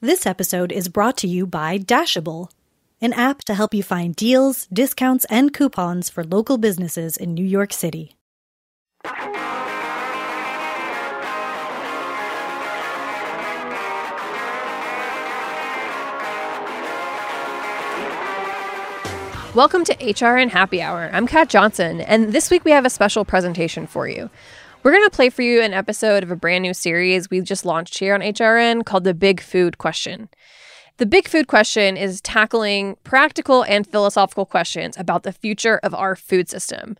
This episode is brought to you by Dashable, an app to help you find deals, discounts, and coupons for local businesses in New York City. Welcome to HR and Happy Hour. I'm Kat Johnson, and this week we have a special presentation for you. We're going to play for you an episode of a brand new series we just launched here on HRN called The Big Food Question. The Big Food Question is tackling practical and philosophical questions about the future of our food system.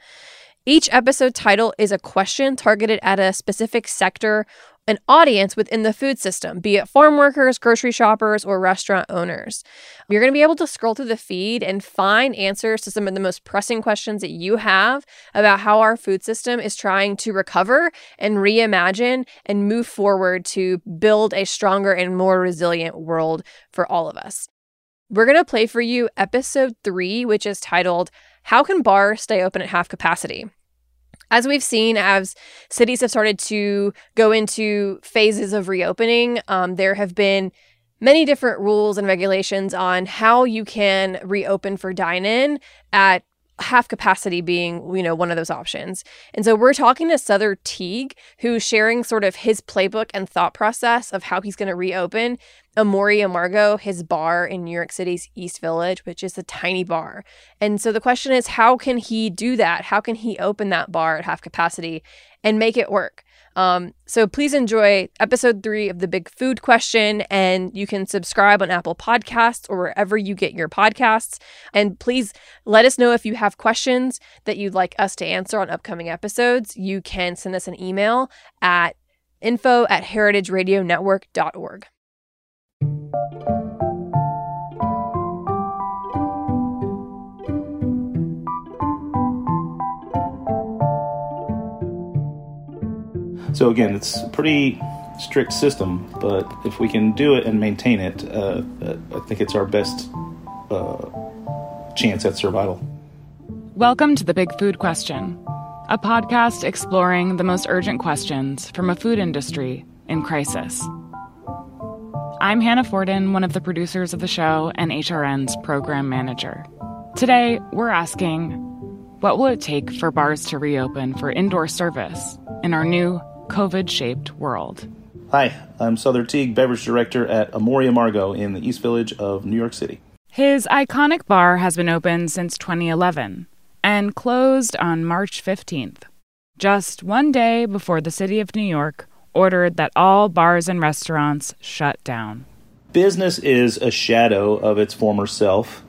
Each episode title is a question targeted at a specific sector an audience within the food system, be it farm workers, grocery shoppers, or restaurant owners. You're going to be able to scroll through the feed and find answers to some of the most pressing questions that you have about how our food system is trying to recover and reimagine and move forward to build a stronger and more resilient world for all of us. We're going to play for you episode three, which is titled, How Can Bars Stay Open at Half Capacity? As we've seen, as cities have started to go into phases of reopening, um, there have been many different rules and regulations on how you can reopen for dine in at half capacity being you know one of those options and so we're talking to Sother Teague who's sharing sort of his playbook and thought process of how he's going to reopen Amor y Amargo, his bar in New York City's East Village, which is a tiny bar. And so the question is, how can he do that? How can he open that bar at half capacity and make it work? Um, so please enjoy episode three of the Big Food Question, and you can subscribe on Apple Podcasts or wherever you get your podcasts. And please let us know if you have questions that you'd like us to answer on upcoming episodes. You can send us an email at info at heritageradionetwork.org. So again, it's a pretty strict system, but if we can do it and maintain it, uh, uh, I think it's our best uh, chance at survival. Welcome to the Big Food Question, a podcast exploring the most urgent questions from a food industry in crisis. I'm Hannah Fordin, one of the producers of the show and HRN's program manager. Today, we're asking what will it take for bars to reopen for indoor service in our new COVID shaped world. Hi, I'm Sother Teague, beverage director at Amor y Amargo in the East Village of New York City. His iconic bar has been open since 2011 and closed on March 15th, just one day before the city of New York ordered that all bars and restaurants shut down. Business is a shadow of its former self.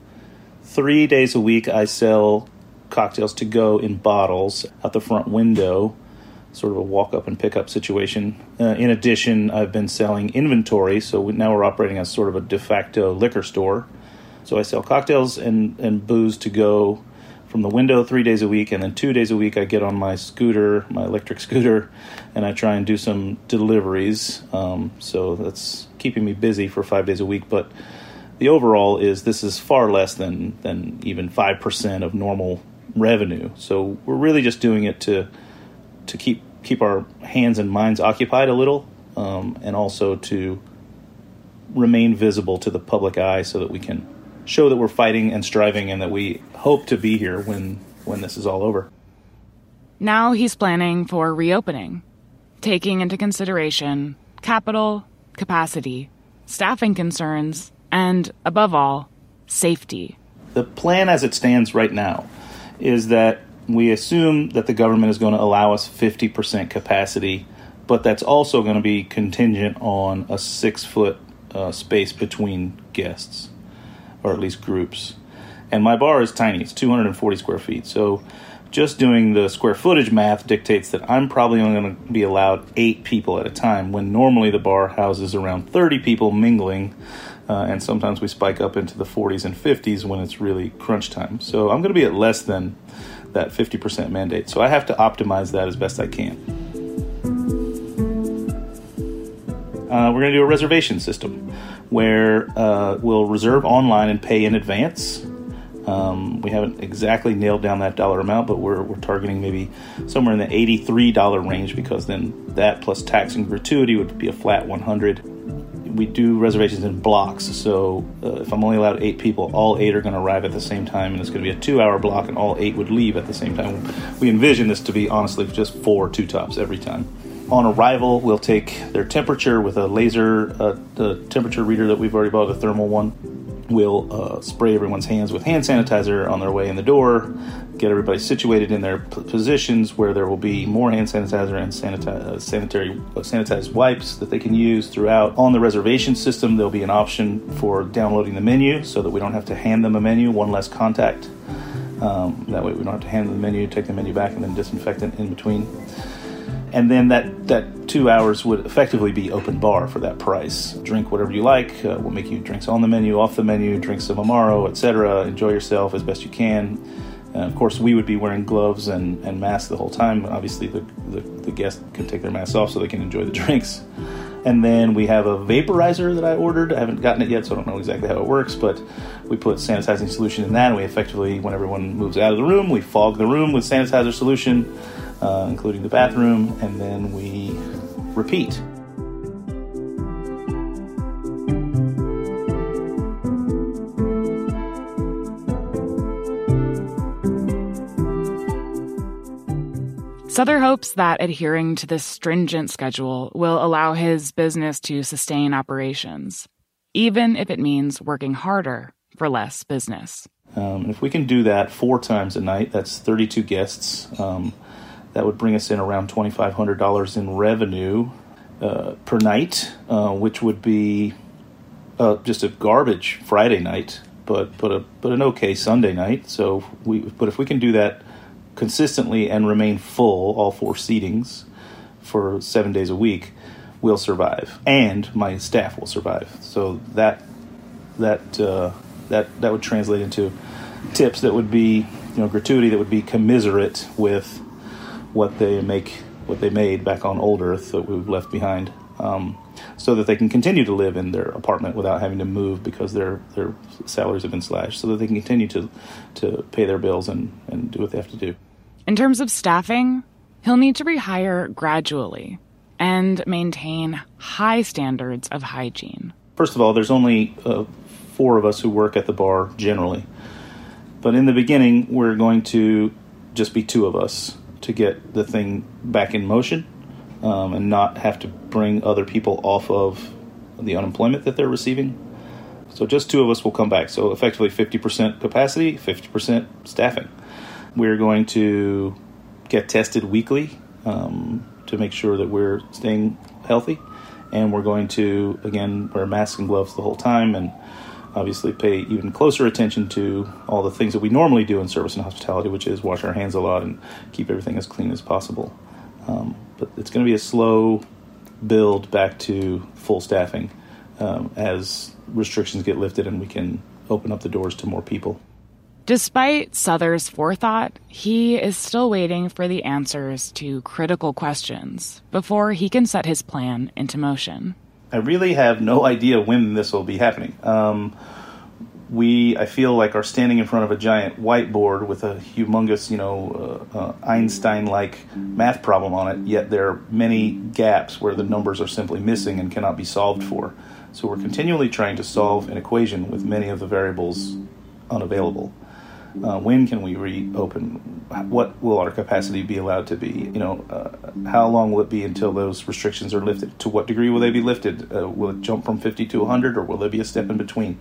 Three days a week, I sell cocktails to go in bottles out the front window sort of a walk up and pick up situation. Uh, in addition, I've been selling inventory, so we, now we're operating as sort of a de facto liquor store. So I sell cocktails and, and booze to go from the window three days a week, and then two days a week I get on my scooter, my electric scooter, and I try and do some deliveries. Um, so that's keeping me busy for five days a week. But the overall is this is far less than than even five percent of normal revenue. So we're really just doing it to to keep keep our hands and minds occupied a little, um, and also to remain visible to the public eye, so that we can show that we're fighting and striving, and that we hope to be here when when this is all over. Now he's planning for reopening, taking into consideration capital, capacity, staffing concerns, and above all, safety. The plan as it stands right now is that we assume that the government is going to allow us 50% capacity, but that's also going to be contingent on a six foot uh, space between guests, or at least groups. And my bar is tiny, it's 240 square feet. So just doing the square footage math dictates that I'm probably only going to be allowed eight people at a time, when normally the bar houses around 30 people mingling. Uh, and sometimes we spike up into the 40s and 50s when it's really crunch time. So I'm going to be at less than that 50% mandate. So I have to optimize that as best I can. Uh, we're going to do a reservation system where uh, we'll reserve online and pay in advance. Um, we haven't exactly nailed down that dollar amount, but we're, we're targeting maybe somewhere in the $83 range because then that plus tax and gratuity would be a flat 100 we do reservations in blocks. So uh, if I'm only allowed eight people, all eight are going to arrive at the same time, and it's going to be a two-hour block, and all eight would leave at the same time. We envision this to be honestly just four two tops every time. On arrival, we'll take their temperature with a laser, uh, temperature reader that we've already bought, a thermal one. We'll uh, spray everyone's hands with hand sanitizer on their way in the door, get everybody situated in their p- positions where there will be more hand sanitizer and sanita- uh, sanitary uh, sanitized wipes that they can use throughout. On the reservation system, there'll be an option for downloading the menu so that we don't have to hand them a menu, one less contact. Um, that way, we don't have to hand them the menu, take the menu back, and then disinfect it in between and then that that two hours would effectively be open bar for that price. Drink whatever you like. Uh, we'll make you drinks on the menu, off the menu, drinks of Amaro, etc. Enjoy yourself as best you can. Uh, of course, we would be wearing gloves and, and masks the whole time. Obviously, the, the, the guests can take their masks off so they can enjoy the drinks. And then we have a vaporizer that I ordered. I haven't gotten it yet, so I don't know exactly how it works, but we put sanitizing solution in that, and we effectively, when everyone moves out of the room, we fog the room with sanitizer solution uh, including the bathroom, and then we repeat. Sother hopes that adhering to this stringent schedule will allow his business to sustain operations, even if it means working harder for less business. Um, and if we can do that four times a night, that's 32 guests. Um, that would bring us in around $2,500 in revenue uh, per night, uh, which would be uh, just a garbage Friday night, but but a but an okay Sunday night. So we but if we can do that consistently and remain full, all four seatings for seven days a week, we'll survive, and my staff will survive. So that that uh, that that would translate into tips that would be you know gratuity that would be commiserate with what they make what they made back on old Earth that we've left behind, um, so that they can continue to live in their apartment without having to move because their their salaries have been slashed, so that they can continue to to pay their bills and and do what they have to do. In terms of staffing, he'll need to rehire gradually and maintain high standards of hygiene. First of all, there's only uh, four of us who work at the bar generally, but in the beginning, we're going to just be two of us to get the thing back in motion um, and not have to bring other people off of the unemployment that they're receiving. So just two of us will come back. So effectively 50% capacity, 50% staffing. We're going to get tested weekly um, to make sure that we're staying healthy. And we're going to, again, wear masks and gloves the whole time and obviously pay even closer attention to all the things that we normally do in service and hospitality, which is wash our hands a lot and keep everything as clean as possible. Um, but it's going to be a slow build back to full staffing um, as restrictions get lifted and we can open up the doors to more people. Despite Sother's forethought, he is still waiting for the answers to critical questions before he can set his plan into motion. I really have no idea when this will be happening. Um, we, I feel like, are standing in front of a giant whiteboard with a humongous, you know, uh, uh, Einstein-like math problem on it. Yet there are many gaps where the numbers are simply missing and cannot be solved for. So we're continually trying to solve an equation with many of the variables unavailable. Uh, when can we reopen? What will our capacity be allowed to be? You know, uh, how long will it be until those restrictions are lifted? To what degree will they be lifted? Uh, will it jump from 50 to 100, or will there be a step in between?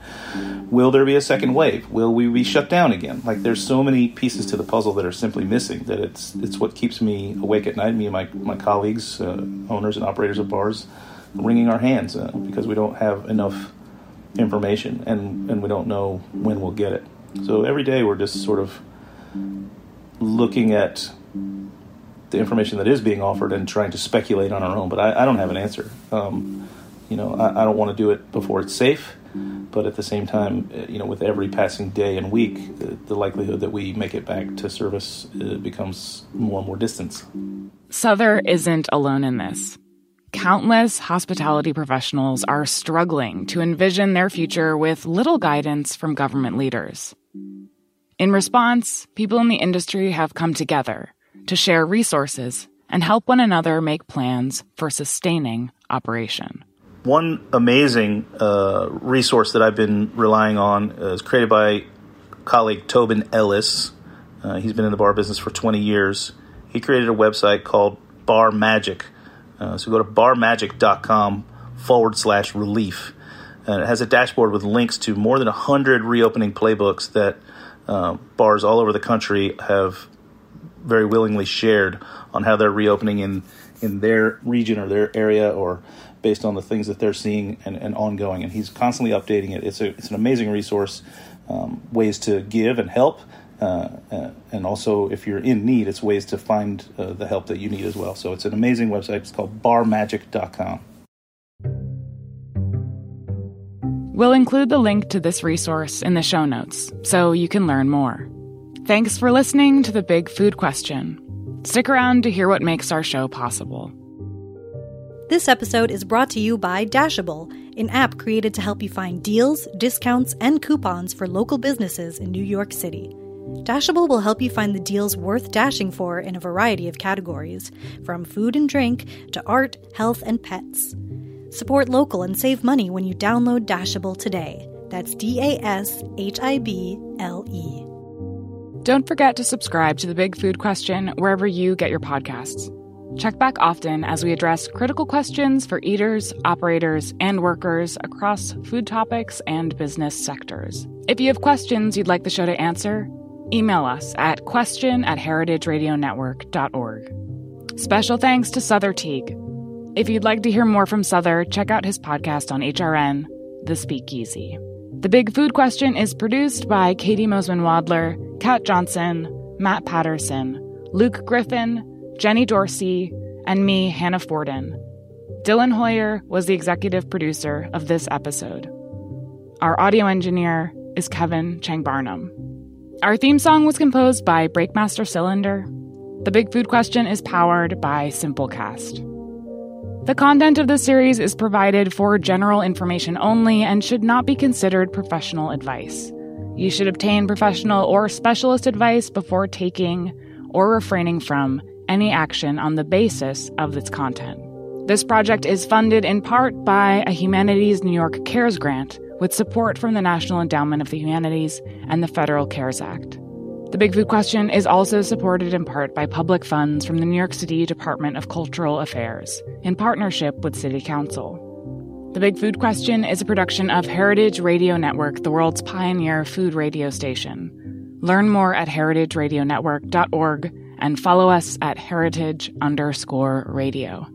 Will there be a second wave? Will we be shut down again? Like, there's so many pieces to the puzzle that are simply missing that it's it's what keeps me awake at night. Me and my my colleagues, uh, owners and operators of bars, wringing our hands uh, because we don't have enough information and and we don't know when we'll get it. So every day we're just sort of looking at the information that is being offered and trying to speculate on our own. But I, I don't have an answer. Um, you know, I, I don't want to do it before it's safe. But at the same time, uh, you know, with every passing day and week, the, the likelihood that we make it back to service uh, becomes more and more distant. Sother isn't alone in this. Countless hospitality professionals are struggling to envision their future with little guidance from government leaders. In response, people in the industry have come together to share resources and help one another make plans for sustaining operation. one amazing uh, resource that I've been relying on is created by colleague Tobin Ellis. Uh, he's been in the bar business for 20 years. He created a website called Bar Magic. Uh, so go to barmagic.com forward slash relief. And it has a dashboard with links to more than 100 reopening playbooks that uh, bars all over the country have very willingly shared on how they're reopening in, in their region or their area or based on the things that they're seeing and, and ongoing. And he's constantly updating it. It's, a, it's an amazing resource, um, ways to give and help. Uh, uh, and also, if you're in need, it's ways to find uh, the help that you need as well. So it's an amazing website. It's called barmagic.com. We'll include the link to this resource in the show notes so you can learn more. Thanks for listening to The Big Food Question. Stick around to hear what makes our show possible. This episode is brought to you by Dashable, an app created to help you find deals, discounts, and coupons for local businesses in New York City. Dashable will help you find the deals worth dashing for in a variety of categories, from food and drink to art, health, and pets. Support local and save money when you download Dashable today. That's D A S H I B L E. Don't forget to subscribe to The Big Food Question wherever you get your podcasts. Check back often as we address critical questions for eaters, operators, and workers across food topics and business sectors. If you have questions you'd like the show to answer, email us at question at heritageradionetwork.org. Special thanks to Sother Teague. If you'd like to hear more from Sother, check out his podcast on HRN, The Speakeasy. The Big Food Question is produced by Katie Mosman Wadler, Kat Johnson, Matt Patterson, Luke Griffin, Jenny Dorsey, and me, Hannah Fordin. Dylan Hoyer was the executive producer of this episode. Our audio engineer is Kevin Chang Barnum. Our theme song was composed by Breakmaster Cylinder. The Big Food Question is powered by Simplecast. The content of this series is provided for general information only and should not be considered professional advice. You should obtain professional or specialist advice before taking or refraining from any action on the basis of its content. This project is funded in part by a Humanities New York CARES grant with support from the National Endowment of the Humanities and the Federal CARES Act. The Big Food Question is also supported in part by public funds from the New York City Department of Cultural Affairs in partnership with City Council. The Big Food Question is a production of Heritage Radio Network, the world's pioneer food radio station. Learn more at heritageradionetwork.org and follow us at heritage underscore radio.